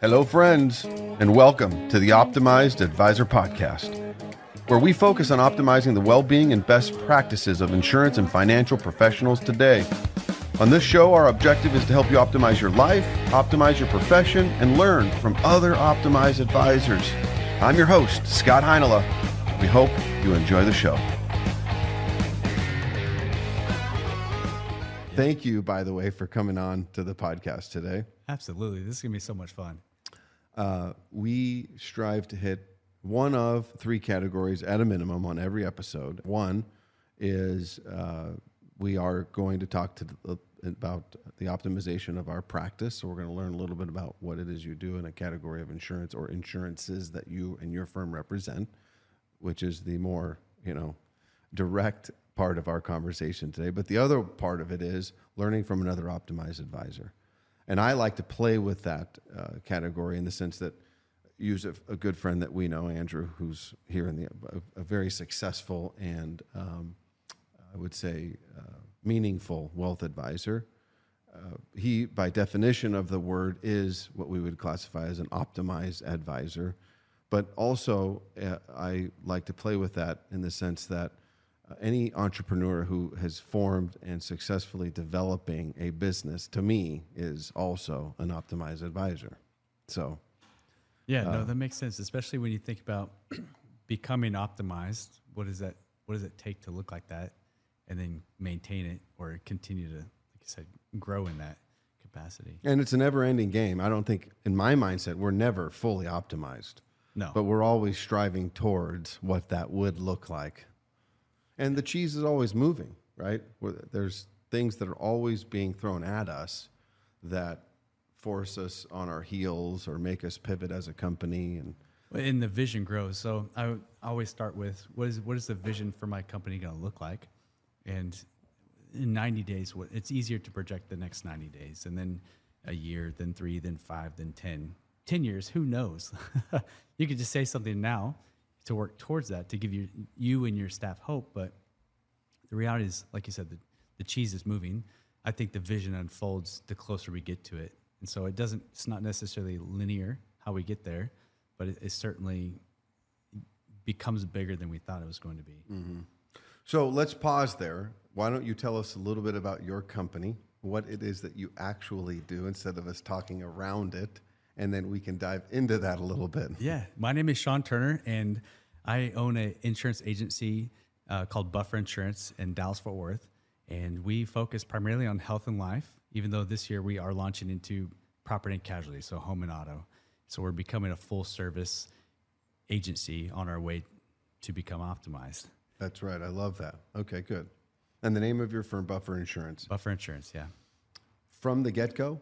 Hello, friends, and welcome to the Optimized Advisor Podcast, where we focus on optimizing the well being and best practices of insurance and financial professionals today. On this show, our objective is to help you optimize your life, optimize your profession, and learn from other optimized advisors. I'm your host, Scott Heinela. We hope you enjoy the show. Thank you, by the way, for coming on to the podcast today. Absolutely. This is going to be so much fun. Uh, we strive to hit one of three categories at a minimum on every episode. One is uh, we are going to talk to the, about the optimization of our practice. So we're going to learn a little bit about what it is you do in a category of insurance or insurances that you and your firm represent, which is the more you know direct part of our conversation today. But the other part of it is learning from another optimized advisor. And I like to play with that uh, category in the sense that use a, a, good friend that we know, Andrew, who's here in the a, a very successful and um, I would say uh, meaningful wealth advisor. Uh, he, by definition of the word, is what we would classify as an optimized advisor. But also, uh, I like to play with that in the sense that uh, any entrepreneur who has formed and successfully developing a business to me is also an optimized advisor. So yeah uh, no that makes sense especially when you think about becoming optimized. What does that what does it take to look like that and then maintain it or continue to like i said grow in that capacity? And it's a never ending game. I don't think in my mindset we're never fully optimized. No. But we're always striving towards what that would look like and the cheese is always moving, right? There's things that are always being thrown at us that force us on our heels or make us pivot as a company and and the vision grows. So i always start with what is what is the vision for my company going to look like? And in 90 days it's easier to project the next 90 days and then a year then three then five then 10 10 years who knows? You could just say something now to work towards that to give you you and your staff hope. But the reality is, like you said, the, the cheese is moving. I think the vision unfolds the closer we get to it, and so it doesn't. It's not necessarily linear how we get there, but it, it certainly becomes bigger than we thought it was going to be. Mm-hmm. So let's pause there. Why don't you tell us a little bit about your company, what it is that you actually do, instead of us talking around it? And then we can dive into that a little bit. Yeah, my name is Sean Turner, and I own an insurance agency uh, called Buffer Insurance in Dallas Fort Worth, and we focus primarily on health and life. Even though this year we are launching into property and casualty, so home and auto, so we're becoming a full service agency on our way to become optimized. That's right. I love that. Okay, good. And the name of your firm, Buffer Insurance. Buffer Insurance, yeah. From the get go,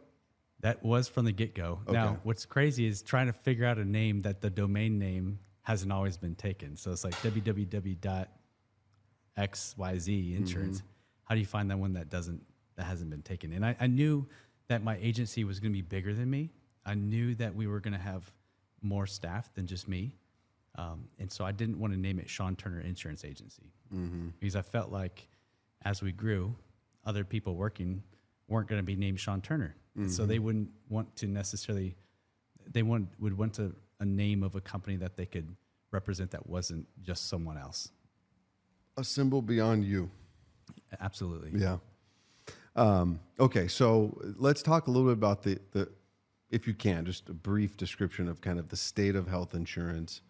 that was from the get go. Okay. Now, what's crazy is trying to figure out a name that the domain name hasn't always been taken. So it's like www.xyz insurance. Mm-hmm. How do you find that one that doesn't that hasn't been taken? And I, I knew that my agency was going to be bigger than me. I knew that we were going to have more staff than just me. Um, and so I didn't want to name it Sean Turner Insurance Agency mm-hmm. because I felt like as we grew, other people working weren't going to be named Sean Turner. Mm-hmm. So they wouldn't want to necessarily, they want, would want to, a name of a company that they could represent that wasn't just someone else. A symbol beyond you. Absolutely. Yeah. Um, okay, so let's talk a little bit about the, the, if you can, just a brief description of kind of the state of health insurance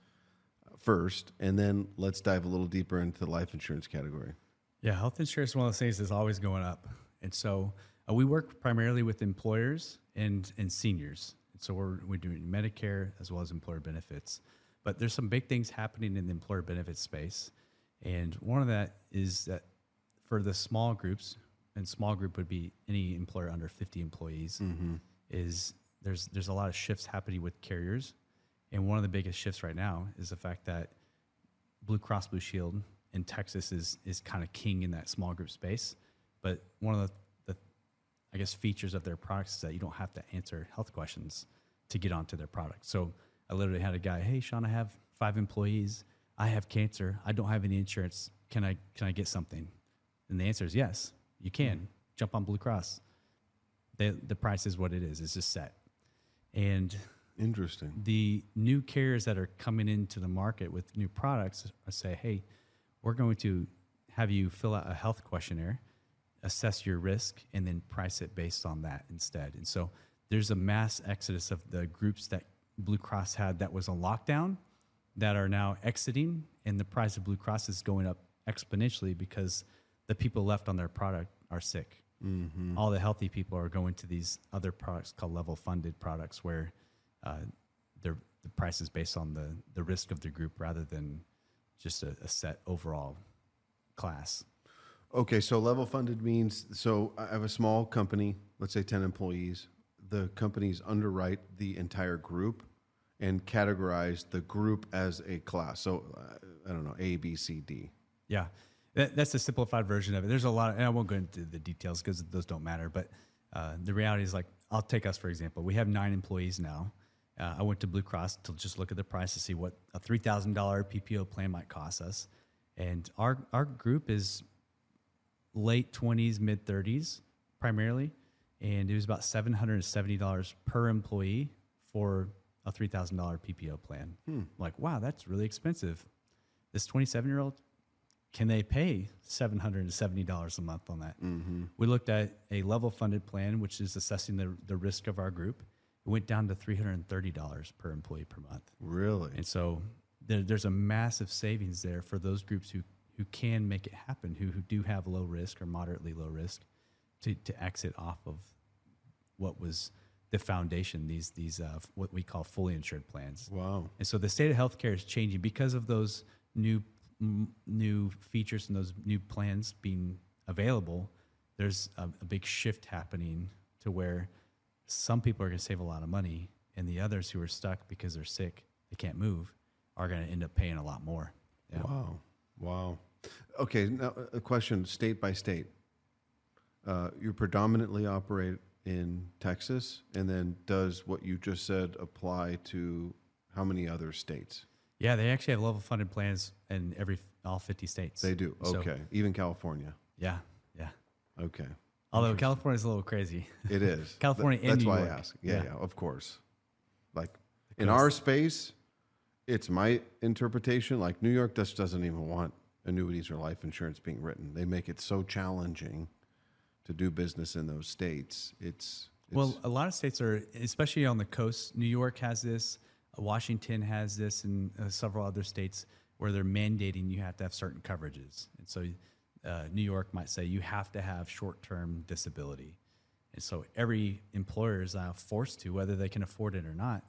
first, and then let's dive a little deeper into the life insurance category. Yeah, health insurance is one of those things that's always going up. And so uh, we work primarily with employers and, and seniors. So we're, we're doing Medicare as well as employer benefits. But there's some big things happening in the employer benefits space. And one of that is that for the small groups, and small group would be any employer under 50 employees, mm-hmm. is there's there's a lot of shifts happening with carriers. And one of the biggest shifts right now is the fact that Blue Cross Blue Shield in Texas is is kind of king in that small group space. But one of the I guess, features of their products is that you don't have to answer health questions to get onto their product. So I literally had a guy, hey, Sean, I have five employees. I have cancer. I don't have any insurance. Can I, can I get something? And the answer is yes, you can. Mm-hmm. Jump on Blue Cross. The, the price is what it is, it's just set. And Interesting. the new carriers that are coming into the market with new products say, hey, we're going to have you fill out a health questionnaire, assess your risk, and then price it based on that instead. And so there's a mass exodus of the groups that Blue Cross had that was on lockdown that are now exiting, and the price of Blue Cross is going up exponentially because the people left on their product are sick. Mm-hmm. All the healthy people are going to these other products called level funded products where uh, the price is based on the the risk of the group rather than just a, a set overall class. Okay, so level funded means so I have a small company, let's say 10 employees. The companies underwrite the entire group and categorize the group as a class. So uh, I don't know, A, B, C, D. Yeah, that, that's a simplified version of it. There's a lot, of, and I won't go into the details because those don't matter. But uh, the reality is, like, I'll take us for example. We have nine employees now. Uh, I went to Blue Cross to just look at the price to see what a three thousand dollar PPO plan might cost us, and our our group is late twenties, mid thirties primarily, and it was about seven hundred and seventy dollars per employee for a three thousand dollar PPO plan. Hmm. Like, wow, that's really expensive. This twenty seven year old can they pay $770 a month on that? Mm-hmm. We looked at a level funded plan, which is assessing the, the risk of our group. It went down to $330 per employee per month. Really? And so there, there's a massive savings there for those groups who, who can make it happen, who, who do have low risk or moderately low risk to, to exit off of what was the foundation, these, these uh, what we call fully insured plans. Wow. And so the state of healthcare is changing because of those new m- new features and those new plans being available. There's a, a big shift happening to where some people are going to save a lot of money, and the others who are stuck because they're sick, they can't move, are going to end up paying a lot more. Yeah. Wow. Wow. Okay, now a question state by state. Uh, you predominantly operate in Texas, and then does what you just said apply to how many other states? Yeah, they actually have level funded plans in every all 50 states. They do. So, Okay. Even California. yeah, yeah. Okay. Although California's a little crazy. It is. California Th- and That's why. I ask. Yeah, Yeah. yeah, of course. Like in our space, it's my interpretation. Like New York just doesn't even want annuities or life insurance being written. They make it so challenging to do business in those states. It's, it's Well, a lot of states are, especially on the coast. New York has this, Washington has this, and uh, several other states where they're mandating you have to have certain coverages. And so, uh, New York might say you have to have short-term disability, and so every employer is now forced to, whether they can afford it or not,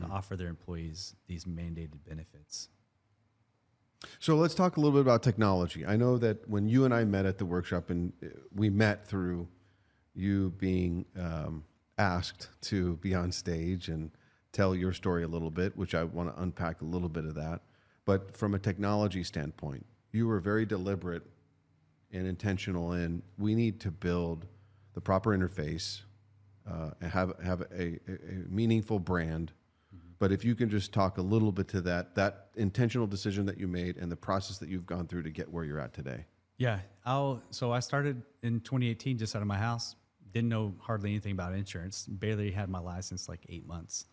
to offer their employees these mandated benefits. So let's talk a little bit about technology. I know that when you and I met at the workshop, and uh, we met through you being um, asked to be on stage and tell your story a little bit, which I want to unpack a little bit of that. But from a technology standpoint, you were very deliberate and intentional in we need to build the proper interface uh, and have have a, a, a meaningful brand. But if you can just talk a little bit to that that intentional decision that you made and the process that you've gone through to get where you're at today. Yeah, I'll. So I started in 2018, just out of my house. Didn't know hardly anything about insurance. Barely had my license like eight months,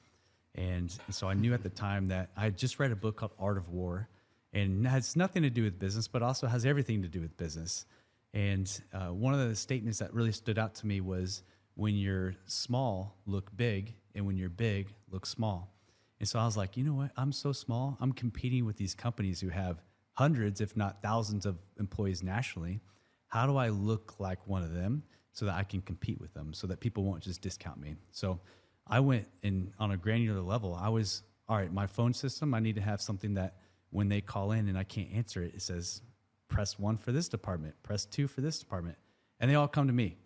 and so I knew at the time that I had just read a book called Art of War, and has nothing to do with business, but also has everything to do with business. And uh, one of the statements that really stood out to me was, "When you're small, look big, and when you're big, look small." And so I was like, you know what? I'm so small. I'm competing with these companies who have hundreds, if not thousands, of employees nationally. How do I look like one of them so that I can compete with them, so that people won't just discount me? So I went in on a granular level. I was all right. My phone system. I need to have something that when they call in and I can't answer it, it says press one for this department, press two for this department, and they all come to me.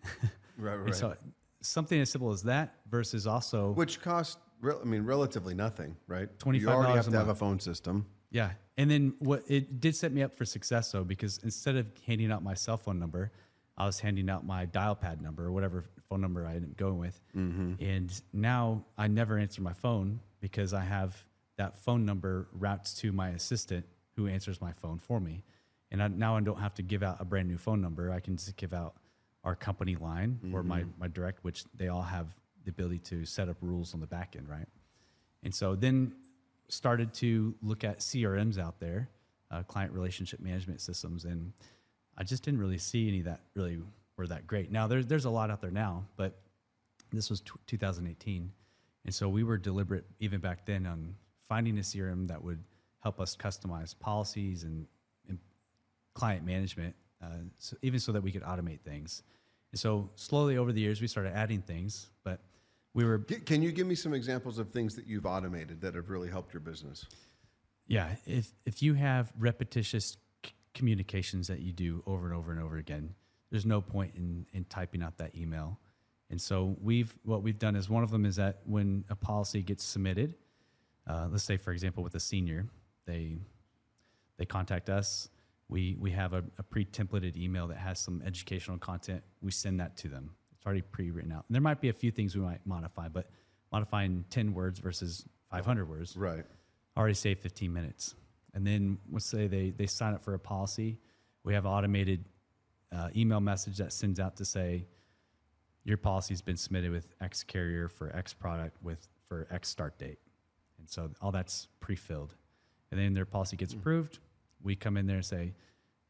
Right, And so something as simple as that versus also Which cost, rel- I mean, relatively nothing, right? $25 You already have to have a phone system. Yeah. And then what it did set me up for success though, because instead of handing out my cell phone number, I was handing out my dial pad number or whatever phone number I ended up going with. Mm-hmm. And now I never answer my phone because I have that phone number routes to my assistant who answers my phone for me. And I, now I don't have to give out a brand new phone number. I can just give out our company line or my, mm-hmm. my direct, which they all have the ability to set up rules on the back end, right? And so then started to look at CRMs out there, uh, client relationship management systems, and I just didn't really see any that really were that great. Now there's there's a lot out there now, but this was t- 2018, and so we were deliberate even back then on finding a CRM that would help us customize policies and, and client management, uh, so even so that we could automate things. And so slowly over the years, we started adding things, but we were Can you give me some examples of things that you've automated that have really helped your business? Yeah, if if you have repetitious c- communications that you do over and over and over again, there's no point in in typing out that email. And so we've what we've done is one of them is that when a policy gets submitted, uh, let's say for example with a senior, they they contact us. We we have a, a pre-templated email that has some educational content. We send that to them. It's already pre-written out. And there might be a few things we might modify, but modifying 10 words versus 500 words Right. already saved 15 minutes. And then let's say they, they sign up for a policy. We have automated uh, email message that sends out to say, your policy's been submitted with X carrier for X product with for X start date. And so all that's pre-filled. And then their policy gets approved. We come in there and say,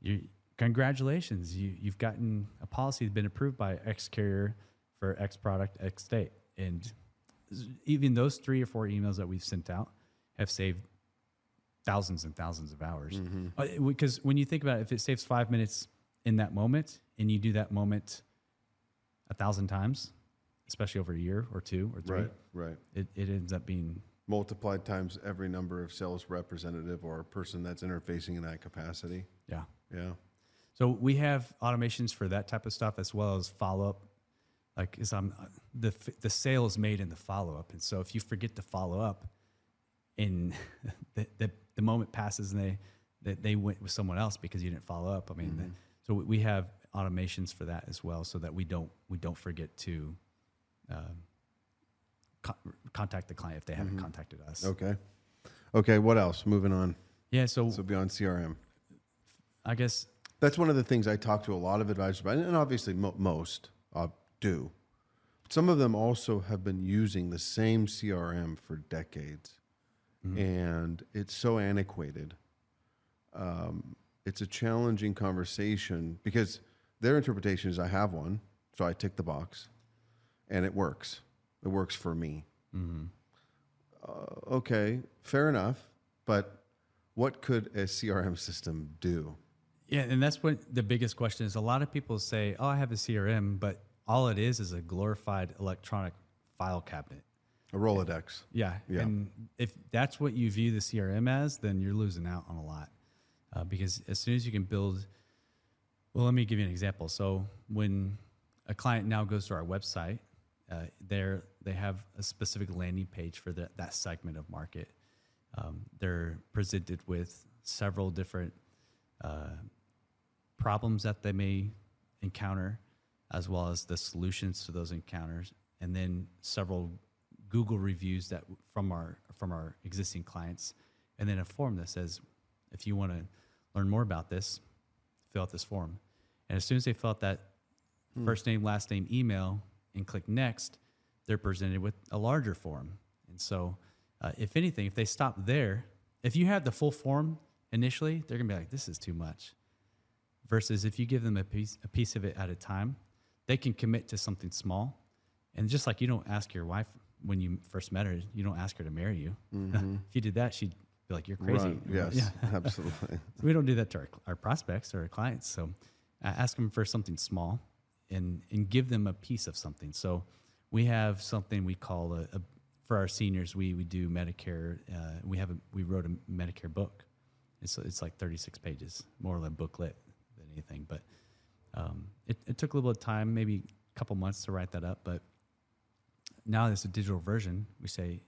you, congratulations, you, you've gotten a policy that's been approved by X carrier for X product, X state. And even those three or four emails that we've sent out have saved thousands and thousands of hours. Mm-hmm. Uh, because when you think about it, if it saves five minutes in that moment and you do that moment a thousand times, especially over a year or two or three, Right. Right. it, it ends up being, Multiplied times every number of sales representative or person that's interfacing in that capacity. yeah. Yeah. So we have automations for that type of stuff as well as follow up. Like is um the the sale is made in the follow up, and so if you forget to follow up, and the, the the moment passes and they that they went with someone else because you didn't follow up. I mean, the- so we have automations for that as well, so that we don't we don't forget to um, co- contact the client if they haven't contacted us. Okay. Okay. What else? Moving on. Yeah, so, So beyond CRM. I guess That's one of the things I talk to a lot of advisors about, and obviously mo- most uh, do. Some of them also have been using the same CRM for decades, and it's so antiquated. Um, it's a challenging conversation because their interpretation is I have one, so I tick the box, and it works. It works for me. Uh, okay, fair enough, but what could a CRM system do? Yeah, and that's what the biggest question is. A lot of people say, "Oh, I have a CRM," but all it is is a glorified electronic file cabinet. A Rolodex. Yeah, Yeah. and if that's what you view the CRM as, then you're losing out on a lot. Uh, because as soon as you can build, well, let me give you an example. So when a client now goes to our website, uh, there they have a specific landing page for that that segment of market. Um, they're presented with several different uh, problems that they may encounter, as well as the solutions to those encounters, and then several Google reviews that from our from our existing clients, and then a form that says, if you want to learn more about this, fill out this form. And as soon as they fill out that first name, last name, email, and click next, they're presented with a larger form. And so, uh, if anything, if they stop there, if you have the full form initially, they're gonna be like, "This is too much." Versus if you give them a piece a piece of it at a time, they can commit to something small. And just like you don't ask your wife when you first met her, you don't ask her to marry you. if you did that, she'd be like, "You're crazy." Run. Yes, Yeah. absolutely. So we don't do that to our, our prospects or our clients. So ask them for something small and, and give them a piece of something. So we have something we call a, a for our seniors, we, we do Medicare. Uh, we have a, we wrote a Medicare book. It's, it's like 36 pages, more like a booklet anything. But um, it, it took a little bit of time, maybe a couple months to write that up. But now there's a digital version. We say,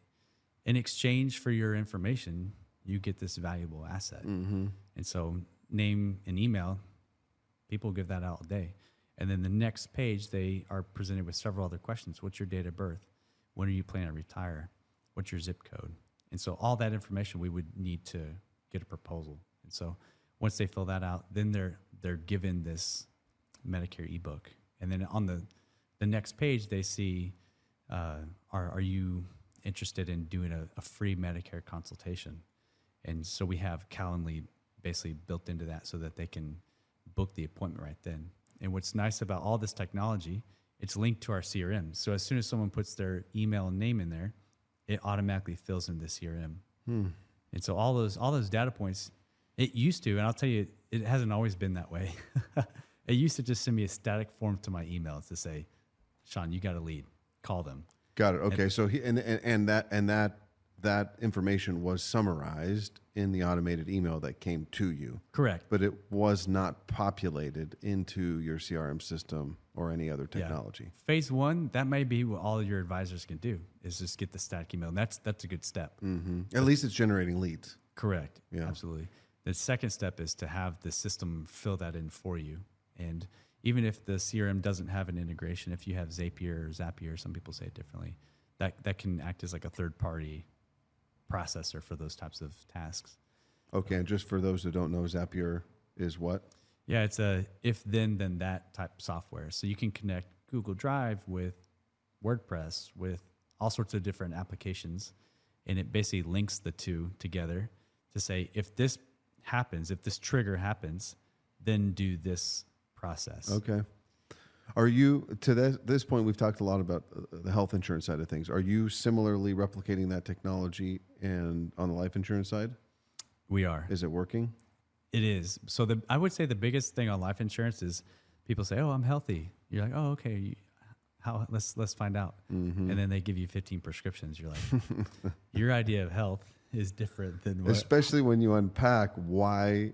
in exchange for your information, you get this valuable asset. And so, name and email, people give that out all day. And then the next page, they are presented with several other questions. What's your date of birth? When are you planning to retire? What's your zip code? And so, all that information we would need to get a proposal. And so, once they fill that out, then they're they're given this Medicare ebook. And then on the the next page, they see uh, are, are you interested in doing a, a free Medicare consultation? And so we have Calendly basically built into that so that they can book the appointment right then. And what's nice about all this technology, it's linked to our CRM. So as soon as someone puts their email and name in there, it automatically fills in the CRM. And so all those all those data points, it used to, and I'll tell you, it hasn't always been that way. it used to just send me a static form to my email to say, Sean, you got a lead, call them. Got it. Okay. So he, and, and and that and that that information was summarized in the automated email that came to you, Correct. but it was not populated into your CRM system or any other Yeah. technology. Phase one, that may be what all your advisors can do is just get the static email. And that's that's a good step. hmm At least it's generating leads. Correct. Yeah. Absolutely. The second step is to have the system fill that in for you. And even if the CRM doesn't have an integration, if you have Zapier or Zapier, some people say it differently, that, that can act as like a third party processor for those types of tasks. Okay. And just for those that don't know, Zapier is what? Yeah, it's a if then then that type software. So you can connect Google Drive with WordPress with all sorts of different applications and it basically links the two together to say if this happens, if this trigger happens, then do this process. Okay. Are you to this, this point? We've talked a lot about uh, the health insurance side of things. Are you similarly replicating that technology and on the life insurance side? We are. Is it working? It is. So the I would say the biggest thing on life insurance is people say, "Oh, I'm healthy." You're like, "Oh, okay. How let's let's find out." Mm-hmm. And then they give you 15 prescriptions. You're like, "Your idea of health is different than what Especially when you unpack why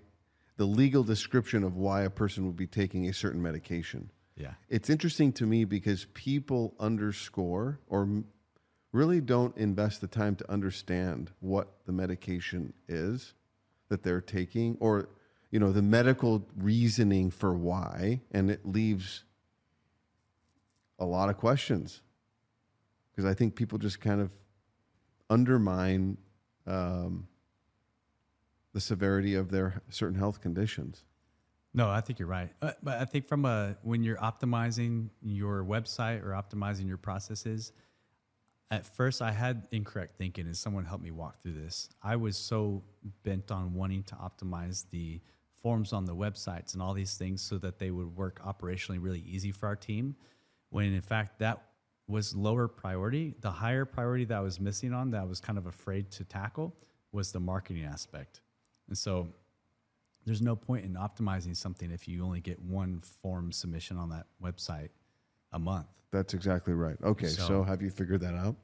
the legal description of why a person would be taking a certain medication. Yeah. It's interesting to me because people underscore or really don't invest the time to understand what the medication is that they're taking or you know the medical reasoning for why and it leaves a lot of questions because I think people just kind of undermine um, the severity of their certain health conditions. No, I think you're right. Uh, but I think from a when you're optimizing your website or optimizing your processes, at first I had incorrect thinking, and someone helped me walk through this. I was so bent on wanting to optimize the forms on the websites and all these things so that they would work operationally really easy for our team, when in fact that was lower priority. The higher priority that I was missing on, that I was kind of afraid to tackle, was the marketing aspect. And so there's no point in optimizing something if you only get one form submission on that website a month. That's exactly right. Okay, so, So- have you figured that out?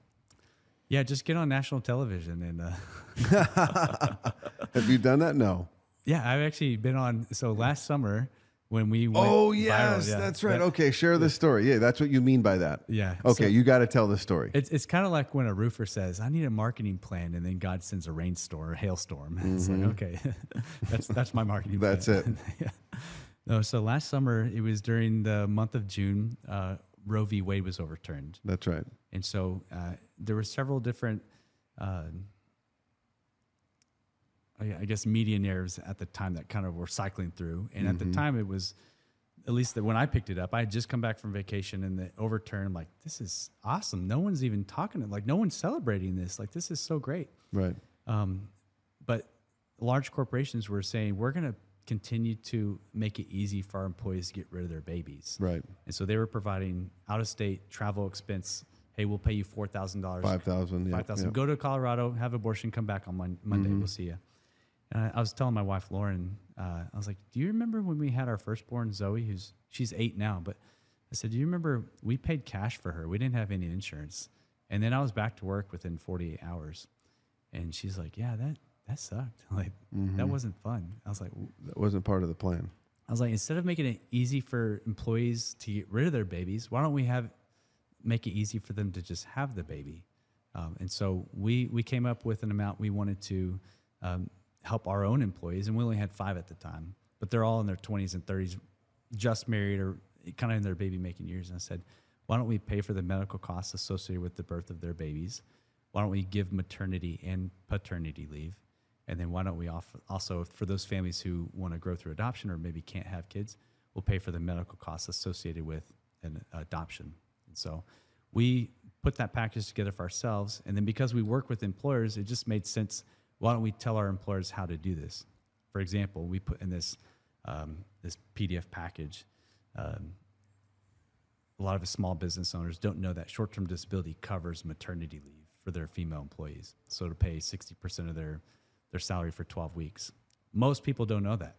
Yeah, just get on national television and uh, Have you done that? No. yeah, I've actually been on. So last summer when we went Oh viral, yes, yeah, that's right. that- okay, share the story. Yeah, that's what you mean by that. Yeah. Okay, so you got to tell the story. it's it's kind of like when a roofer says, "I need a marketing plan," and then God sends a rainstorm or hailstorm. It's like okay, that's that's my marketing. Mm-hmm. That's it yeah. No, so last summer it was during the month of June. Uh, Roe v. Wade was overturned. That's right. And so uh, there were several different, uh, I I guess, media narratives at the time that kind of were cycling through. And at the time, it was, at least that when I picked it up, I had just come back from vacation and the overturn. I'm like, this is awesome. No one's even talking. It. Like, no one's celebrating this. Like, this is so great. Right. Um, but large corporations were saying, we're going to continue to make it easy for our employees to get rid of their babies. Right. And so they were providing out of state travel expense. Hey, we'll pay you four thousand dollars. Five thousand. Yeah. Five thousand. yeah. Go to Colorado, have abortion, come back on Mon- Monday. We'll see you. And I, I was telling my wife Lauren, uh, I was like, "Do you remember when we had our firstborn Zoe? Who's she's eight now, but I said, do you remember we paid cash for her? We didn't have any insurance, and then I was back to work within forty eight hours." And she's like, "Yeah, that that sucked. Like that wasn't fun." I was like, That wasn't part of the plan. I was like, instead of making it easy for employees to get rid of their babies, why don't we have make it easy for them to just have the baby? Um, and so we we came up with an amount we wanted to um, help our own employees, and we only had five at the time, but they're all in their twenties and thirties, just married or kind of in their baby making years. And I said, why don't we pay for the medical costs associated with the birth of their babies? Why don't we give maternity and paternity leave? And then why don't we off- also, for those families who want to grow through adoption or maybe can't have kids, we'll pay for the medical costs associated with an adoption. And so we put that package together for ourselves. And then because we work with employers, it just made sense. Why don't we tell our employers how to do this? For example, we put in this um, this PDF package. Um, a lot of small business owners don't know that short-term disability covers maternity leave for their female employees. So to pay 60% of their their salary for 12 weeks. Most people don't know that.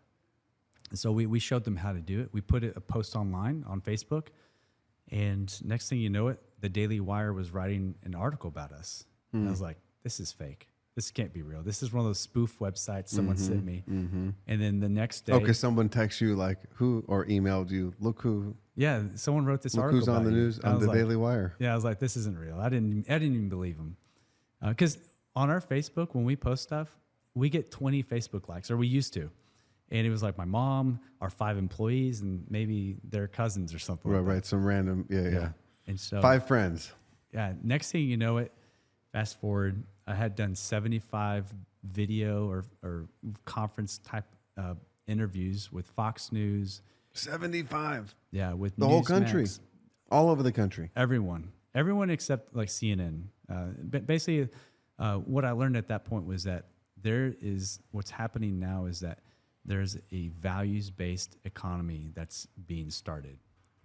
And so we, we showed them how to do it. We put it, a post online on Facebook. And next thing you know it, the Daily Wire was writing an article about us. And I was like, this is fake. This can't be real. This is one of those spoof websites someone mm-hmm, sent me. Mm-hmm. And then the next oh, day, Oh, because someone texts you like who or emailed you. Look who. yeah, someone wrote this Look article. who's on the news on the like- Daily Wire. Yeah, I was like, this isn't real. I didn't. I didn't even believe them. Because uh, on our Facebook, when we post stuff, we get 20 Facebook likes, or we used to, and it was like my mom, our five employees, and maybe their cousins or something. Right, like right. Some random. Yeah, yeah. And so, Five friends. yeah. Next thing you know, it. Fast forward, I had done 75 video or or conference type uh, interviews with Fox News. Seventy-five. Yeah, with The whole country, Newsmax. all over the country. Everyone, everyone except like CNN. Uh, but basically, uh, what I learned at that point was that there is what's happening now is that there's a values-based economy that's being started,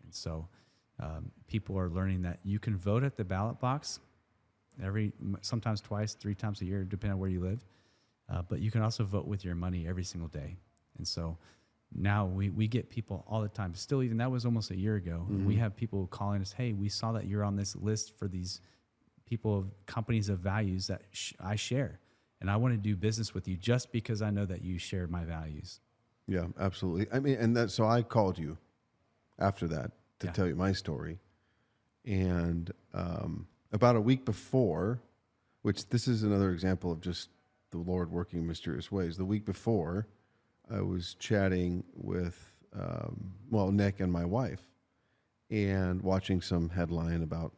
and so um, people are learning that you can vote at the ballot box every sometimes twice, three times a year, depending on where you live. Uh, but you can also vote with your money every single day, and so now we, we get people all the time. Still, even that was almost a year ago. We have people calling us, "Hey, we saw that you're on this list for these people of companies of values that sh- I share, and I want to do business with you just because I know that you share my values." Yeah, absolutely. I mean, and that so I called you after that to Yeah. tell you my story, and um, about a week before, which this is another example of just the Lord working mysterious ways. The week before, I was chatting with um, well Nick and my wife, and watching some headline about,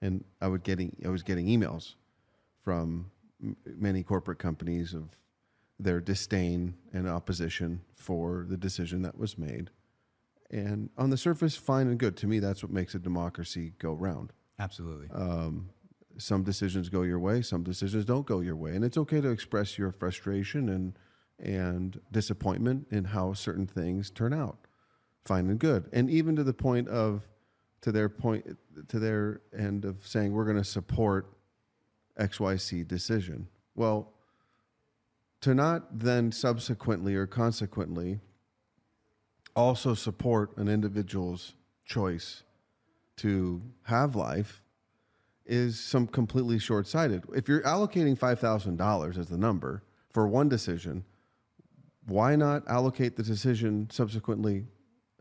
and I would getting I was getting emails from m- many corporate companies of their disdain and opposition for the decision that was made. And on the surface, fine and good. To me, that's what makes a democracy go round. Absolutely. Um, some decisions go your way, some decisions don't go your way, and it's okay to express your frustration and and disappointment in how certain things turn out. Fine and good, and even to the point of to their point to their end of saying we're going to support XYZ decision. Well, to not then subsequently or consequently also support an individual's choice to have life is some completely short-sighted. If you're allocating $5,000 as the number for one decision, why not allocate the decision subsequently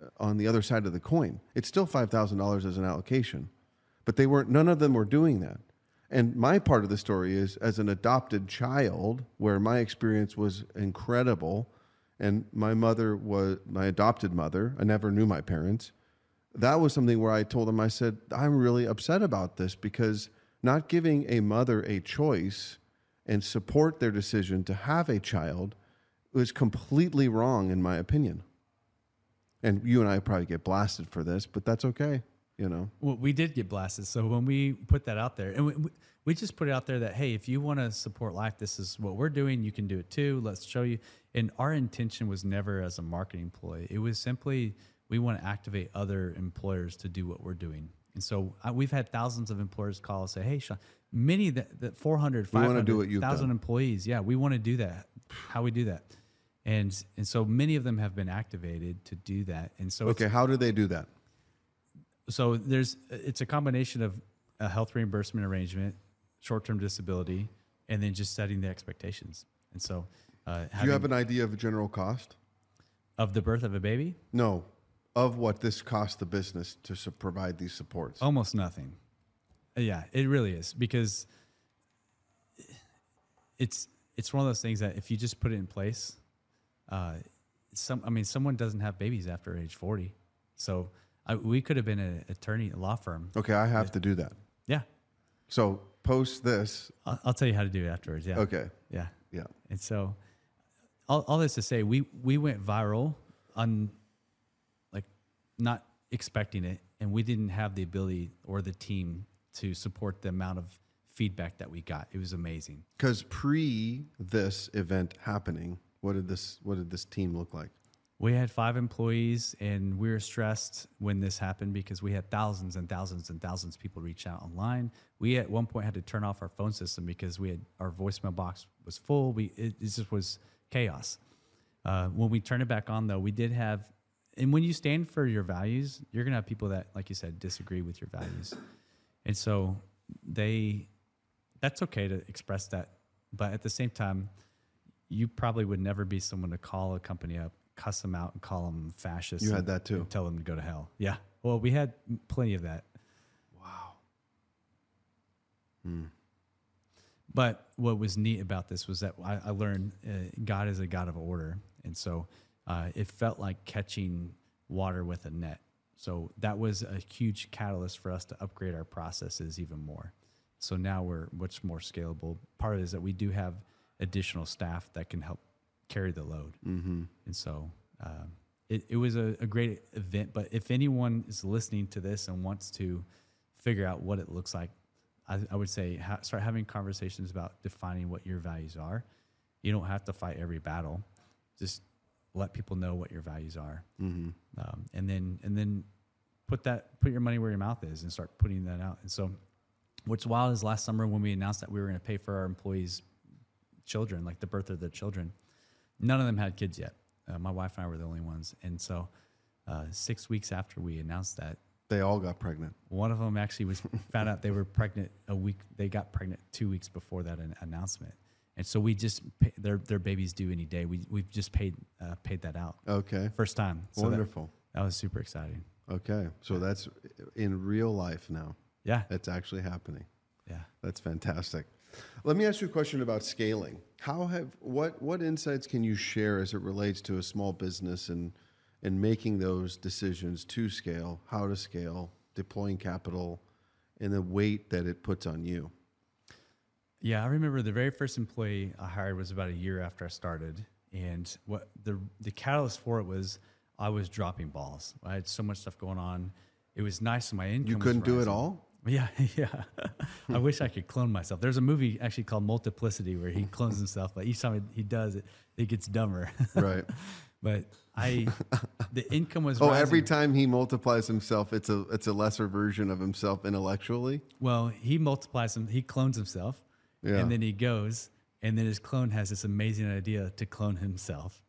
uh, on the other side of the coin? It's still $5,000 as an allocation. But they weren't none of them were doing that. And my part of the story is as an adopted child where my experience was incredible and my mother was my adopted mother. I never knew my parents that was something where I told them, I said, I'm really upset about this because not giving a mother a choice and support their decision to have a child was completely wrong, in my opinion. And you and I probably get blasted for this, but that's okay, you know? Well, we did get blasted. So when we put that out there, and we- we just put it out there that hey, if you want to support life, this is what we're doing. You can do it too. Let's show you. And our intention was never as a marketing ploy. It was simply we want to activate other employers to do what we're doing. And so uh, we've had thousands of employers call and say, "Hey, Sean, many that that 400, We 500, do what you've 1,000 employees, yeah, we want to do that. How we do that." And and so many of them have been activated to do that. And so Okay, how do they do that? so there's it's a combination of a health reimbursement arrangement, short-term disability, and then just setting the expectations. And so, uh, Do you have an idea of a general cost? of the birth of a baby, No, of what this costs the business to su- provide these supports. almost nothing. Uh, Yeah, it really is because it's it's one of those things that if you just put it in place, uh, some I mean, someone doesn't have babies after age forty, so I, we could have been an attorney, a law firm. Okay, I have to do that. Yeah, So post this. I'll, I'll tell you how to do it afterwards. Yeah. Okay, Yeah. yeah. And so, all, all this to say, we we went viral on, not expecting it, and we didn't have the ability or the team to support the amount of feedback that we got. It was amazing. Because pre this event happening, what did this what did this team look like? We had five employees, and we were stressed when this happened because we had thousands and thousands and thousands of people reach out online. We at one point had to turn off our phone system because we had our voicemail box was full. We it, it just was chaos. Uh, when we turned it back on, though, we did have, and when you stand for your values, you're gonna have people that, like you said, disagree with your values, and so they, that's okay to express that, but at the same time, you probably would never be someone to call a company up, cuss them out, and call them fascists. You had and- that too. and tell them to go to hell. Yeah. Well, we had plenty of that. Wow. Hmm. But what was neat about this was that I, I learned uh, God is a God of order, and so uh, it felt like catching water with a net. So that was a huge catalyst for us to upgrade our processes even more. So now we're much more scalable. Part of it is that we do have additional staff that can help carry the load, Mm-hmm. and so um, it, it was a, a great event. But if anyone is listening to this and wants to figure out what it looks like, I, I would say ha- start having conversations about defining what your values are. You don't have to fight every battle. Just let people know what your values are, Mm-hmm. um, and then and then put that put your money where your mouth is and start putting that out. And so, what's wild is last summer when we announced that we were going to pay for our employees' children, like the birth of their children. None of them had kids yet. Uh, my wife and I were the only ones, and so uh, six weeks after we announced that, They all got pregnant. one of them actually was found out they were pregnant a week. They got pregnant two weeks before that an announcement, and so we just pay, their their babies due any day. We we've just paid uh, paid that out Okay. first time. So Wonderful. That, was super exciting. Okay. So that's in real life now. Yeah, It's actually happening. yeah. That's fantastic. Let me ask you a question about scaling. How have what what insights can you share as it relates to a small business and and making those decisions to scale, how to scale, deploying capital, and the weight that it puts on you? Yeah, I remember the very first employee I hired was about a year after I started, and what the the catalyst for it was I was dropping balls. I had so much stuff going on. It was nice, my income. You couldn't do it all? Yeah, yeah. I wish I could clone myself. There's a movie actually called Multiplicity where he clones himself, but each time he does it, it gets dumber. Right. but I, the income was. oh, rising. every time he multiplies himself, it's a it's a lesser version of himself intellectually. Well, he multiplies him. He clones himself, Yeah. and then he goes, and then his clone has this amazing idea to clone himself.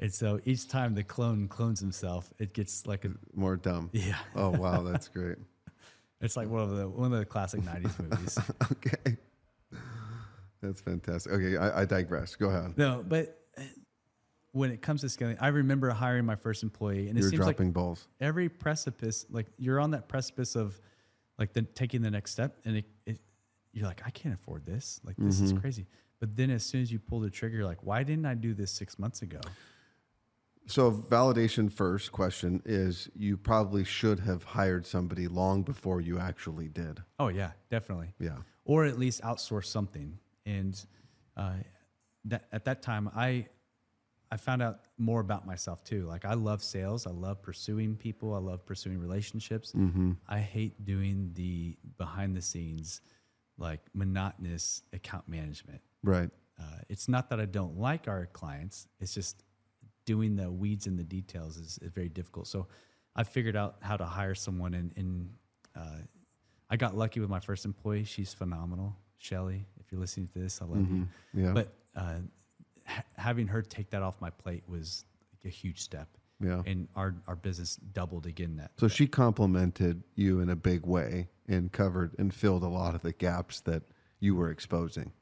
And so each time the clone clones himself, it gets like a More dumb. yeah. Oh wow, that's great. It's like one of the one of the classic '90s movies. Okay. That's fantastic. Okay, I, I digress. Go ahead. No, but uh, when it comes to scaling, I remember hiring my first employee, and it You're seems like balls. every precipice, like you're on that precipice of like the taking the next step, and it, it you're like, I can't afford this. Like this is crazy. But then as soon as you pull the trigger, you're like, why didn't I do this six months ago? So, validation first question is you probably should have hired somebody long before you actually did. Oh yeah, definitely. Yeah. Or at least outsource something. And uh, that at that time, I I found out more about myself too. Like I love sales. I love pursuing people. I love pursuing relationships. I hate doing the behind the scenes, like monotonous account management. Right. Uh, it's not that I don't like our clients. It's just doing the weeds and the details is, is very difficult. So I figured out how to hire someone, and, and uh, I got lucky with my first employee. She's phenomenal, Shelly. If you're listening to this, I love you. Yeah. But uh, ha- having her take that off my plate was like a huge step. Yeah. And our, our business doubled again that. So she complimented you in a big way and covered and filled a lot of the gaps that you were exposing.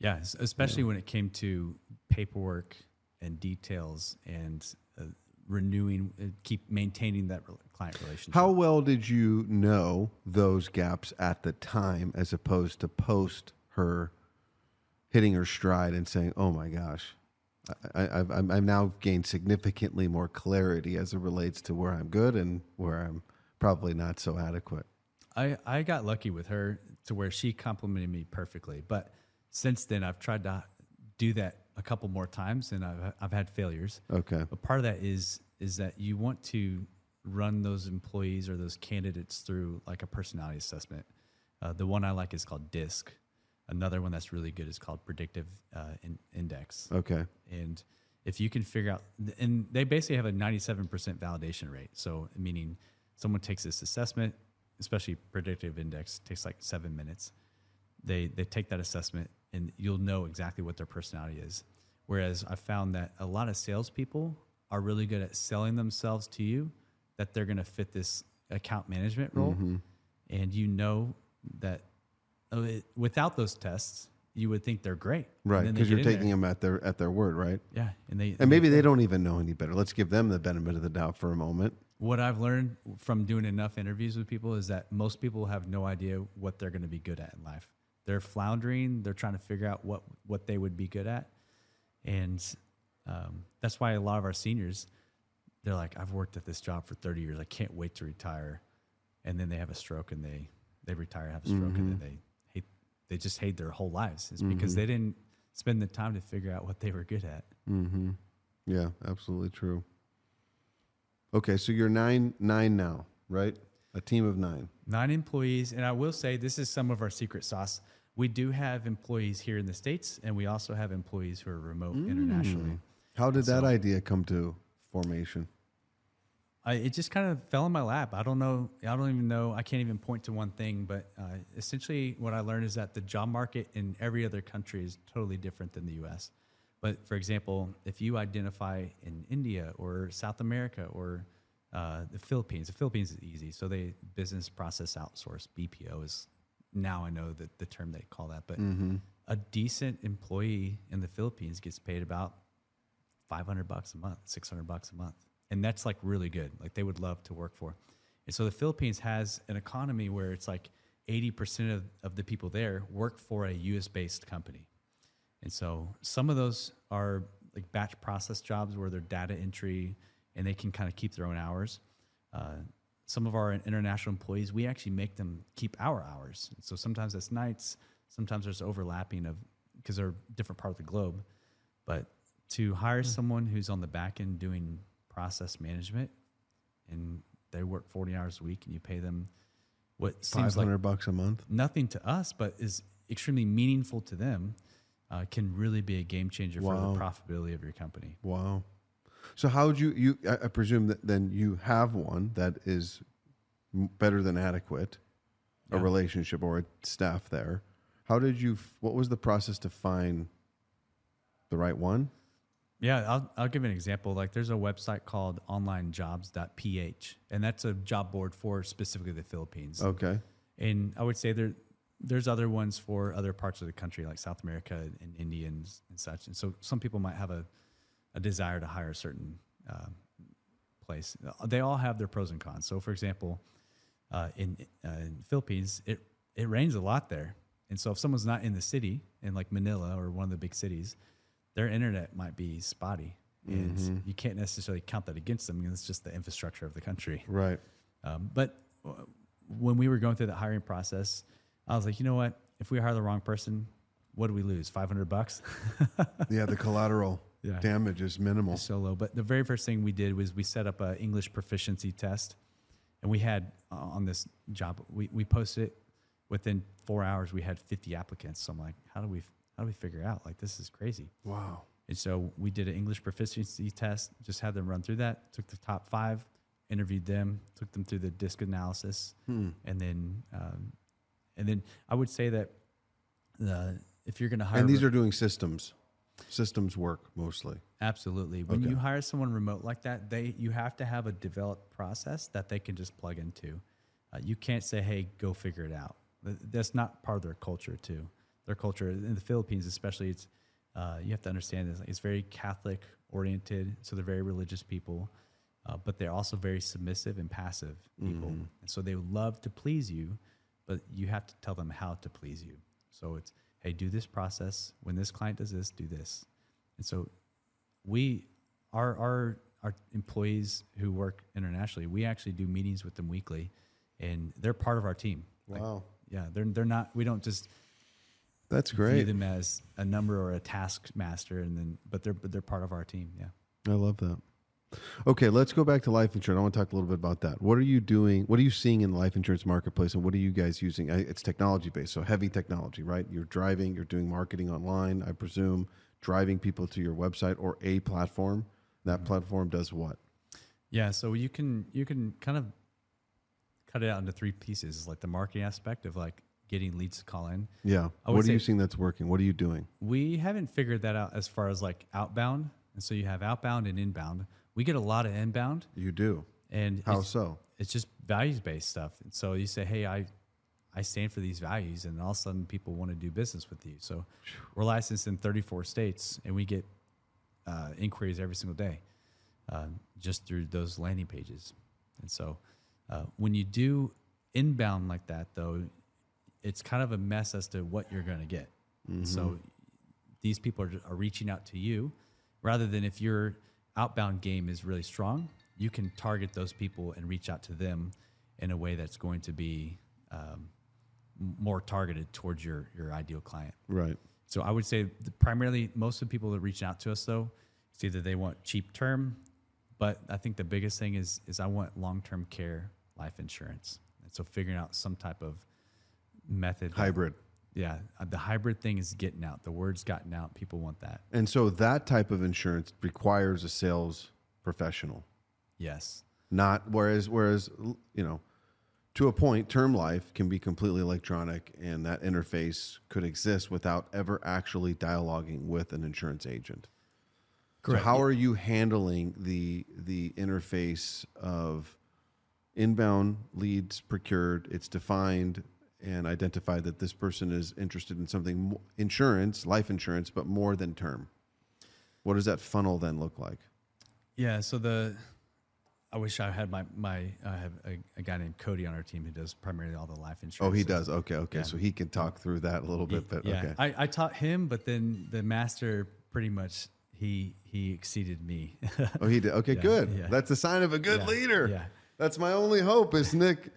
Yeah, es- especially when it came to paperwork and details and uh, renewing, uh, keep maintaining that client relationship. How well did you know those gaps at the time as opposed to post her hitting her stride and saying, oh my gosh, I, I, I've, I'm- now gained significantly more clarity as it relates to where I'm good and where I'm probably not so adequate? I, I got lucky with her to where she complimented me perfectly. But since then, I've tried to do that a couple more times, and I've I've had failures. Okay. But part of that is is that you want to run those employees or those candidates through like a personality assessment. Uh, the one I like is called DISC. Another one that's really good is called Predictive uh, in, Index. Okay. And if you can figure out, and they basically have a 97% validation rate. So, meaning someone takes this assessment, especially predictive index, takes like seven minutes. They, they take that assessment and you'll know exactly what their personality is. Whereas I found that a lot of salespeople are really good at selling themselves to you that they're going to fit this account management role. And you know that without those tests, you would think they're great. Right. Because you're taking there. them at their at their word, right? Yeah, and they And maybe they don't even know any better. Let's give them the benefit of the doubt for a moment. what I've learned from doing enough interviews with people is that most people have no idea what they're going to be good at in life. They're floundering. They're trying to figure out what what they would be good at, and um, that's why a lot of our seniors, they're like, "I've worked at this job for 30 years. I can't wait to retire," and then they have a stroke and they they retire, have a stroke, and then they hate. They just hate their whole lives. It's because they didn't spend the time to figure out what they were good at. Mm-hmm. Yeah, absolutely true. Okay, so you're nine nine now, right? A team of nine. Nine employees, and I will say this is some of our secret sauce. We do have employees here in the states, and we also have employees who are remote internationally. How did that idea come to formation? I, it just kind of fell in my lap. I don't know. I don't even know. I can't even point to one thing, but uh, essentially, what I learned is that the job market in every other country is totally different than the U.S. But for example, if you identify in India or South America or uh, the Philippines, the Philippines is easy. So they business process outsource BPO is now I know that the term they call that, but a decent employee in the Philippines gets paid about 500 bucks a month, 600 bucks a month. And that's like really good. Like they would love to work for. And so the Philippines has an economy where it's like 80% of, of the people there work for a US based company. And so some of those are like batch process jobs where they're data entry and they can kind of keep their own hours. Uh, some of our international employees, we actually make them keep our hours. So sometimes it's nights, sometimes there's overlapping of because they're a different part of the globe. But to hire someone who's on the back end doing process management and they work 40 hours a week and you pay them what Five seems like hundred bucks a month. nothing to us, but is extremely meaningful to them, uh, can really be a game changer for the profitability of your company. Wow. So how would you you? I, I presume that then you have one that is better than adequate, a Yeah. relationship or a staff there. How did you? What was the process to find the right one? Yeah, I'll, I'll give an example. Like there's a website called onlinejobs.ph, and that's a job board for specifically the Philippines. Okay. And I would say there there's other ones for other parts of the country, like South America and Indians and such. And so some people might have a, a desire to hire a certain uh, place. They all have their pros and cons. So, for example, uh, in uh, in Philippines, it it rains a lot there, and so if someone's not in the city, in like Manila or one of the big cities, their internet might be spotty, and you can't necessarily count that against them because it's just the infrastructure of the country. Right. Um, but uh, when we were going through that hiring process, I was like, you know what? If we hire the wrong person, what do we lose? Five hundred bucks. Yeah. The collateral Yeah. damage is minimal. It's so low. But the very first thing we did was we set up an English proficiency test, and we had uh, on this job we we posted it within four hours. We had fifty applicants. So I'm like, how do we how do we figure out like this is crazy? Wow. And so we did an English proficiency test, just had them run through that, took the top five, interviewed them, took them through the disc analysis, and then um, and then I would say that the if you're going to hire And these re- are doing systems, systems work mostly. absolutely when Okay. you hire someone remote like that, they you have to have a developed process that they can just plug into. Uh, you can't say, "Hey, go figure it out." That's not part of their culture too. Their culture in the Philippines, especially, it's uh, you have to understand this. It's very Catholic oriented, so they're very religious people, uh, but they're also very submissive and passive people. And so they would love to please you, but you have to tell them how to please you. So it's, hey, do this process. When this client does this, do this. And so we, our, our, our employees who work internationally, we actually do meetings with them weekly, and they're part of our team. Like, Wow. yeah, they're they're not. We don't just That's great. view them as a number or a task master, and then but they're but they're part of our team. Yeah. I love that. Okay, let's go back to life insurance. I want to talk a little bit about that. What are you doing? What are you seeing in the life insurance marketplace, and what are you guys using? It's technology based, so heavy technology, right? You're driving, you're doing marketing online, I presume, driving people to your website or a platform. That mm-hmm. platform does what? Yeah, so you can you can kind of cut it out into three pieces, like the marketing aspect of like getting leads to call in. Yeah. What are you seeing that's working? What are you doing? We haven't figured that out as far as like outbound, and so you have outbound and inbound. We get a lot of inbound, You do. and How it's, so? it's just values based stuff. And so you say, hey, I I stand for these values, and all of a sudden people want to do business with you. So we're licensed in 34 states, and we get uh, inquiries every single day uh, just through those landing pages. And so uh, when you do inbound like that, though, it's kind of a mess as to what you're going to get. So these people are, are reaching out to you rather than if your outbound game is really strong, you can target those people and reach out to them in a way that's going to be um, more targeted towards your, your ideal client. Right. So I would say the, primarily most of the people that reach out to us though, it's either they want cheap term, but I think the biggest thing is is I want long term care life insurance. And so figuring out some type of method. that- Hybrid. yeah, uh, the hybrid thing is getting out. The word's gotten out. People want that. And so that type of insurance requires a sales professional. Yes. Not whereas whereas you know, to a point, term life can be completely electronic, and that interface could exist without ever actually dialoguing with an insurance agent. Correct. So how are you handling the the interface of inbound leads procured? It's defined and identify that this person is interested in something insurance, life insurance, but more than term. What does that funnel then look like? Yeah. So the, I wish I had my my I have a, a guy named Cody on our team who does primarily all the life insurance. Oh, he does. Okay, okay. Yeah. So he can talk through that a little bit, but yeah, okay. I, I taught him, but then the master pretty much he he exceeded me. Oh, he did. Okay, Yeah, good. That's a sign of a good leader. yeah. That's my only hope is Nick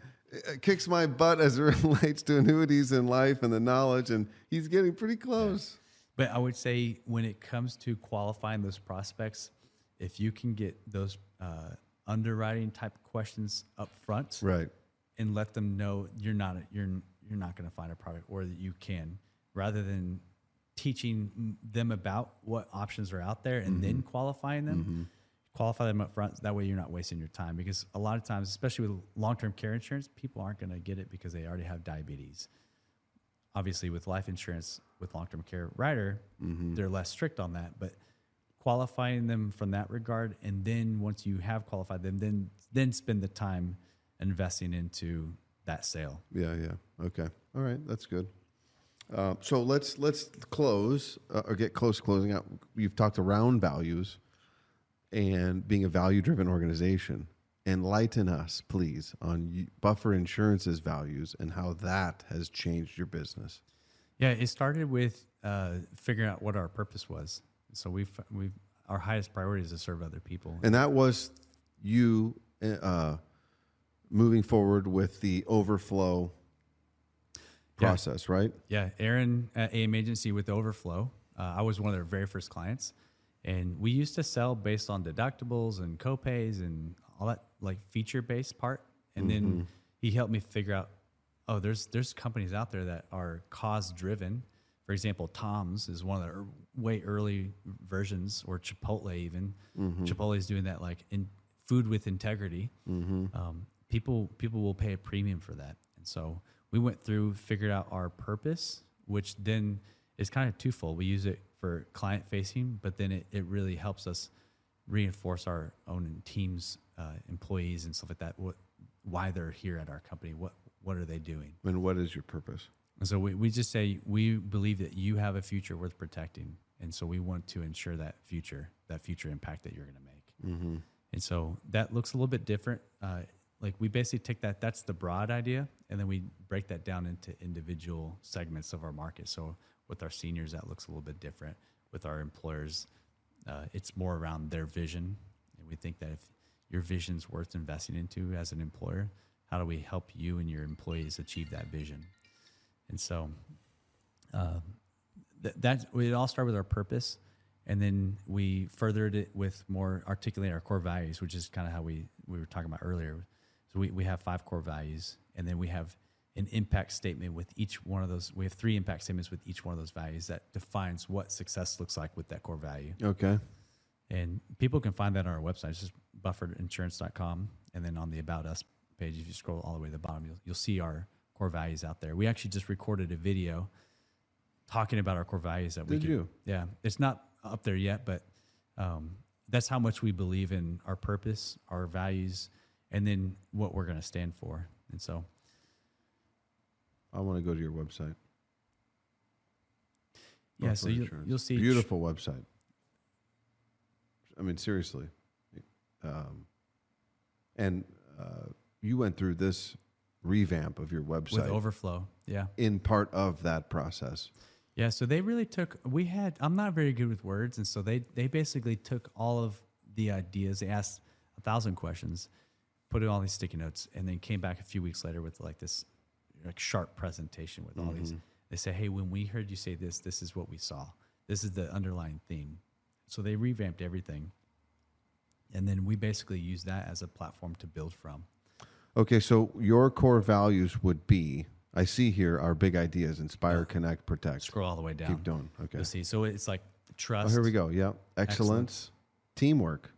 kicks my butt as it relates to annuities in life and the knowledge, and he's getting pretty close. But I would say when it comes to qualifying those prospects, if you can get those uh, underwriting type questions up front Right. and let them know you're not you're you're not going to find a product or that you can, rather than teaching them about what options are out there and then qualifying them. Qualify them up front. That way, you're not wasting your time. Because a lot of times, especially with long-term care insurance, people aren't going to get it because they already have diabetes obviously with life insurance with long-term care rider they're less strict on that but qualifying them from that regard and then once you have qualified them then then spend the time investing into that sale Yeah, yeah. Okay. All right, that's good. Uh, so let's let's close uh, or get close closing out. You've talked around values and being a value-driven organization. Enlighten us, please, on Buffer Insurance's values and how that has changed your business. yeah it started with uh, figuring out what our purpose was so we've we've our highest priority is to serve other people And that was you uh, moving forward with the overflow Yeah. process, right? Yeah, Aaron at AM Agency with Overflow. Uh, I was one of their very first clients, and we used to sell based on deductibles and copays and all that like feature based part. And then he helped me figure out, oh, there's there's companies out there that are cause driven. For example, TOMS is one of the er- way early versions, or Chipotle even. Chipotle is doing that like in food with integrity. Um, people people will pay a premium for that, and so we went through, figured out our purpose, which then is kind of twofold. We use it for client facing, but then it, it really helps us reinforce our own teams, uh, employees, and stuff like that. What why they're here at our company? What what are they doing? And what is your purpose? And so we, we just say we believe that you have a future worth protecting. And so we want to ensure that future, that future impact that you're going to make. Mm-hmm. And so that looks a little bit different. Uh, like we basically take that, that's the broad idea, and then we break that down into individual segments of our market. So with our seniors, that looks a little bit different. With our employers, uh, it's more around their vision. And we think that if your vision's worth investing into as an employer, how do we help you and your employees achieve that vision? And so uh, th- that it all started with our purpose, and then we furthered it with more articulating our core values, which is kind of how we we were talking about earlier. So we we have five core values, and then we have an impact statement with each one of those. We have three impact statements with each one of those values that defines what success looks like with that core value. Okay. And people can find that on our website. It's just bufferinsurance.com. And then on the About Us page, if you scroll all the way to the bottom, you'll, you'll see our core values out there. We actually just recorded a video talking about our core values that we Did could- you? Yeah. It's not up there yet, but um, that's how much we believe in our purpose, our values, and then what we're going to stand for. And so, I want to go to your website. yeah, so you'll, Insurance. you'll see. beautiful website. I mean, seriously, um, and uh, you went through this revamp of your website with overflow. Yeah. in part of that process. Yeah, so they really took. We had. I'm not very good with words, and so they they basically took all of the ideas. They asked a thousand questions, put in all these sticky notes, and then came back a few weeks later with like this like sharp presentation with all these. Mm-hmm. They say, "Hey, when we heard you say this, this is what we saw. This is the underlying theme." So they revamped everything, and then we basically use that as a platform to build from. Okay, so your core values would be I see here our big ideas inspire, connect, protect. Scroll all the way down. Keep going. Okay. You'll see. So it's like Oh, trust. here we go. Yeah. Excellence, teamwork.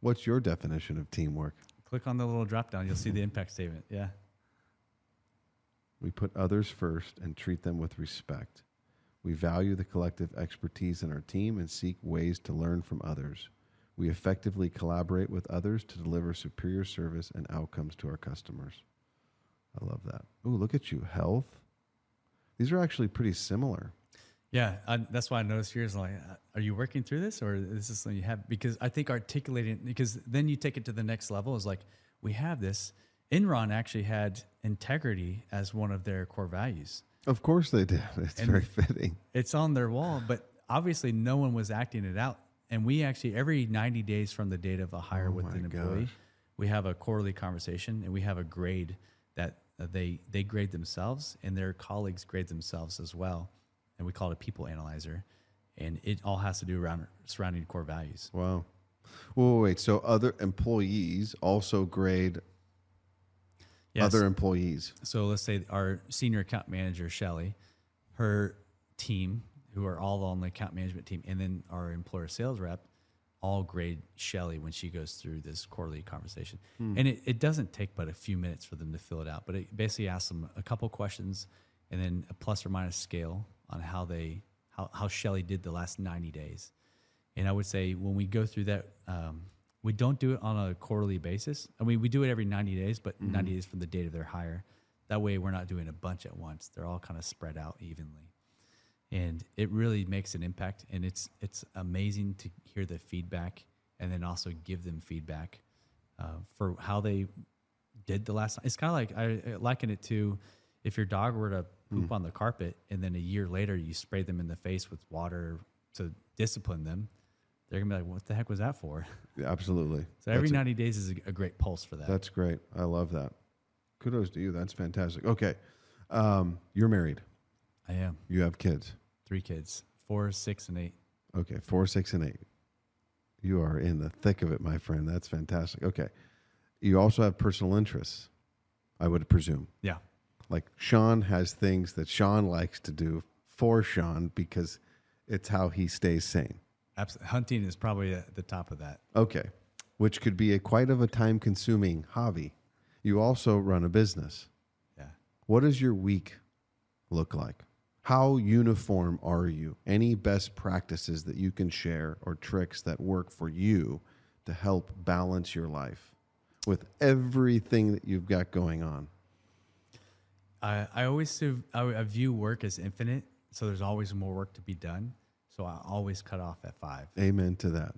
What's your definition of teamwork? Click on the little drop down. You'll see the impact statement. Yeah. We put others first and treat them with respect. We value the collective expertise in our team and seek ways to learn from others. We effectively collaborate with others to deliver superior service and outcomes to our customers. I love that. Oh, look at you. Health. These are actually pretty similar. Yeah, I, that's why I noticed here is like, are you working through this, or is this something you have? Because I think articulating, because then you take it to the next level. Is like we have this. Enron actually had integrity as one of their core values. Of course they did. It's And- very fitting. It's on their wall, but obviously no one was acting it out. And we actually every 90 days from the date of a hire Oh with an employee, gosh. we have a quarterly conversation and we have a grade that uh, they they grade themselves and their colleagues grade themselves as well. And we call it a people analyzer. And it all has to do around surrounding core values. Wow. Whoa, wait. So other employees also grade Yes. other employees. So let's say our senior account manager, Shelly, her team, who are all on the account management team, and then our employer sales rep, all grade Shelly when she goes through this quarterly conversation. And it, it doesn't take but a few minutes for them to fill it out, but it basically asks them a couple questions and then a plus or minus scale on how they how, how Shelly did the last 90 days. And I would say when we go through that, um, we don't do it on a quarterly basis. I mean, we do it every 90 days, but 90 days from the date of their hire. That way, we're not doing a bunch at once. They're all kind of spread out evenly, and it really makes an impact. And it's it's amazing to hear the feedback, and then also give them feedback uh, for how they did the last. It's kind of like I I liken it to if your dog were to poop on the carpet, and then a year later you spray them in the face with water to discipline them. They're gonna be like, "What the heck was that for?" Yeah, Absolutely. So every That's a- 90 days is a, a great pulse for that. That's great. I love that. Kudos to you. That's fantastic. Okay. Um, you're married. I am. You have kids. Three kids, four, six, and eight. Okay. Four, six, and eight. You are in the thick of it, my friend. That's fantastic. Okay. You also have personal interests, I would presume. Yeah. Like Sean has things that Sean likes to do for Sean because it's how he stays sane. Abs- hunting is probably at the top of that. Okay. Which could be a quite of a time consuming hobby. You also run a business. Yeah. What does your week look like? How uniform are you? Any best practices that you can share or tricks that work for you to help balance your life with everything that you've got going on? I, I always I view work as infinite, so there's always more work to be done. So I always cut off at five. Amen to that.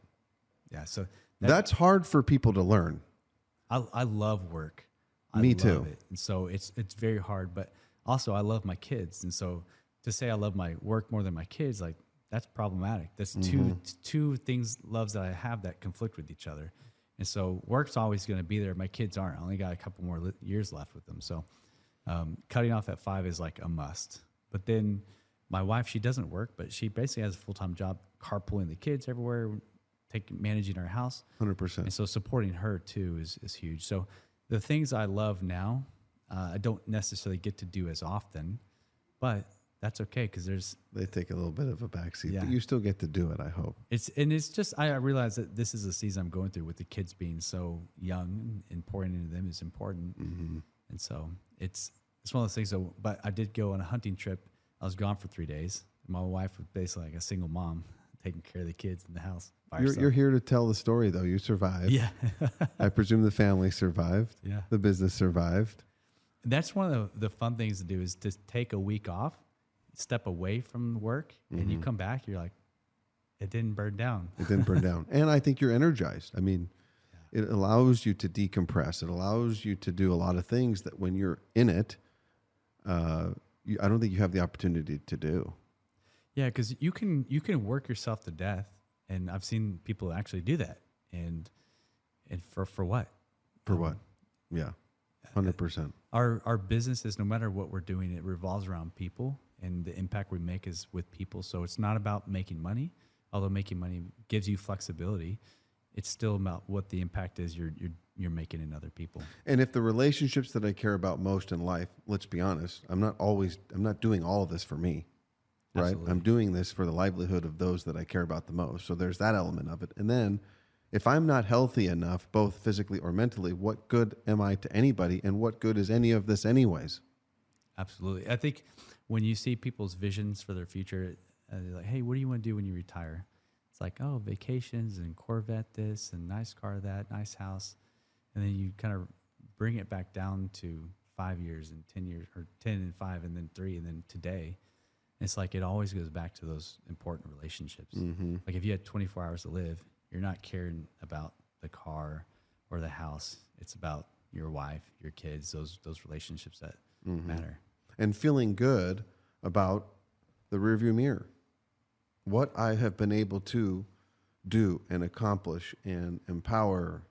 Yeah. So that, That's hard for people to learn. I, I love work. I Me love too. It. And so it's it's very hard, but also I love my kids, and so to say I love my work more than my kids, like that's problematic. That's two Mm-hmm. two things loves that I have that conflict with each other, and so work's always going to be there. My kids aren't. I only got a couple more li- years left with them, so um, cutting off at five is like a must. But then my wife, she doesn't work, but she basically has a full time job, carpooling the kids everywhere, taking managing our house. Hundred percent. And so supporting her too is, is huge. So the things I love now, uh, I don't necessarily get to do as often, but that's okay because there's They take a little bit of a backseat, Yeah. but you still get to do it. I hope. it's and it's just I realize that this is a season I'm going through with the kids being so young and pouring into them is important, and so it's it's one of those things. So, but I did go on a hunting trip. I was gone for three days. My wife was basically like a single mom, taking care of the kids in the house. You're, you're here to tell the story, though. You survived. yeah, I presume the family survived. yeah. The business survived. that's one of the, the fun things to do is to take a week off, step away from work, and you come back, you're like, it didn't burn down. It didn't burn down. And I think you're energized. I mean, it allows you to decompress. It allows you to do a lot of things that when you're in it, uh, you, I don't think you have the opportunity to do. Yeah, because you can you can work yourself to death, and I've seen people actually do that, and and for for what? For um, what? Yeah, uh, hundred percent. Our our business is no matter what we're doing, it revolves around people, and the impact we make is with people. So it's not about making money, although making money gives you flexibility. It's still about what the impact is you're you're you're making in other people. And if the relationships that I care about most in life, let's be honest, I'm not always, I'm not doing all of this for me, right? Absolutely. I'm doing this for the livelihood of those that I care about the most. So there's that element of it. And then if I'm not healthy enough, both physically or mentally, what good am I to anybody? And what good is any of this, anyways? Absolutely. I think when you see people's visions for their future, uh, they're like, hey, what do you want to do when you retire? It's like, oh, vacations and Corvette this and nice car that, nice house. And then you kind of bring it back down to five years and 10 years, or 10 and five, and then three, and then today. It's like it always goes back to those important relationships. Mm-hmm. Like if you had 24 hours to live, you're not caring about the car or the house. It's about your wife, your kids, those those relationships that mm-hmm. matter. and feeling good about the rearview mirror. What I have been able to do and accomplish and empower,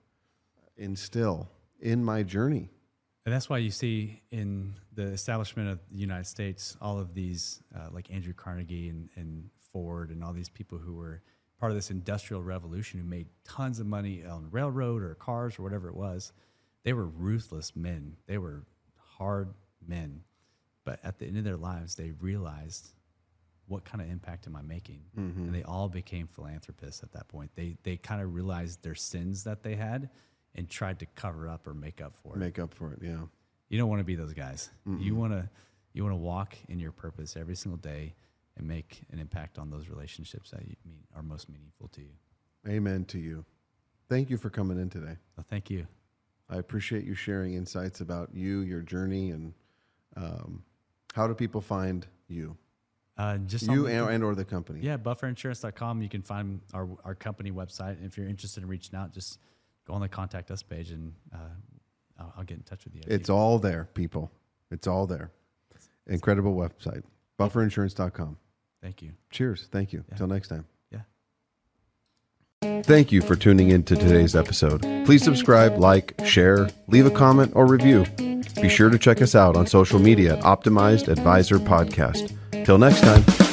instill in my journey. And that's why you see in the establishment of the United States all of these, uh, like Andrew Carnegie and, and Ford, and all these people who were part of this industrial revolution who made tons of money on railroad or cars or whatever it was. They were ruthless men. They were hard men. But at the end of their lives, they realized what kind of impact am I making? And they all became philanthropists at that point. They they kind of realized their sins that they had and tried to cover up or make up for it. Make up for it, yeah. You don't want to be those guys. You want to you want to walk in your purpose every single day and make an impact on those relationships that you mean are most meaningful to you. Amen to you. Thank you for coming in today. So thank you. I appreciate you sharing insights about you, your journey, and um, how do people find you? Uh, just You and, and or the company. yeah, bufferinsurance.com. You can find our, our company website. And if you're interested in reaching out, just go on the contact us page and uh, I'll, I'll get in touch with you. It's all there, people. It's all there. Incredible website. Bufferinsurance.com. Thank you. Cheers. Thank you. Yeah. Next time. Thank you for tuning in to today's episode. Please subscribe, like, share, leave a comment or review. Be sure to check us out on social media at Optimized Advisor Podcast. Till next time.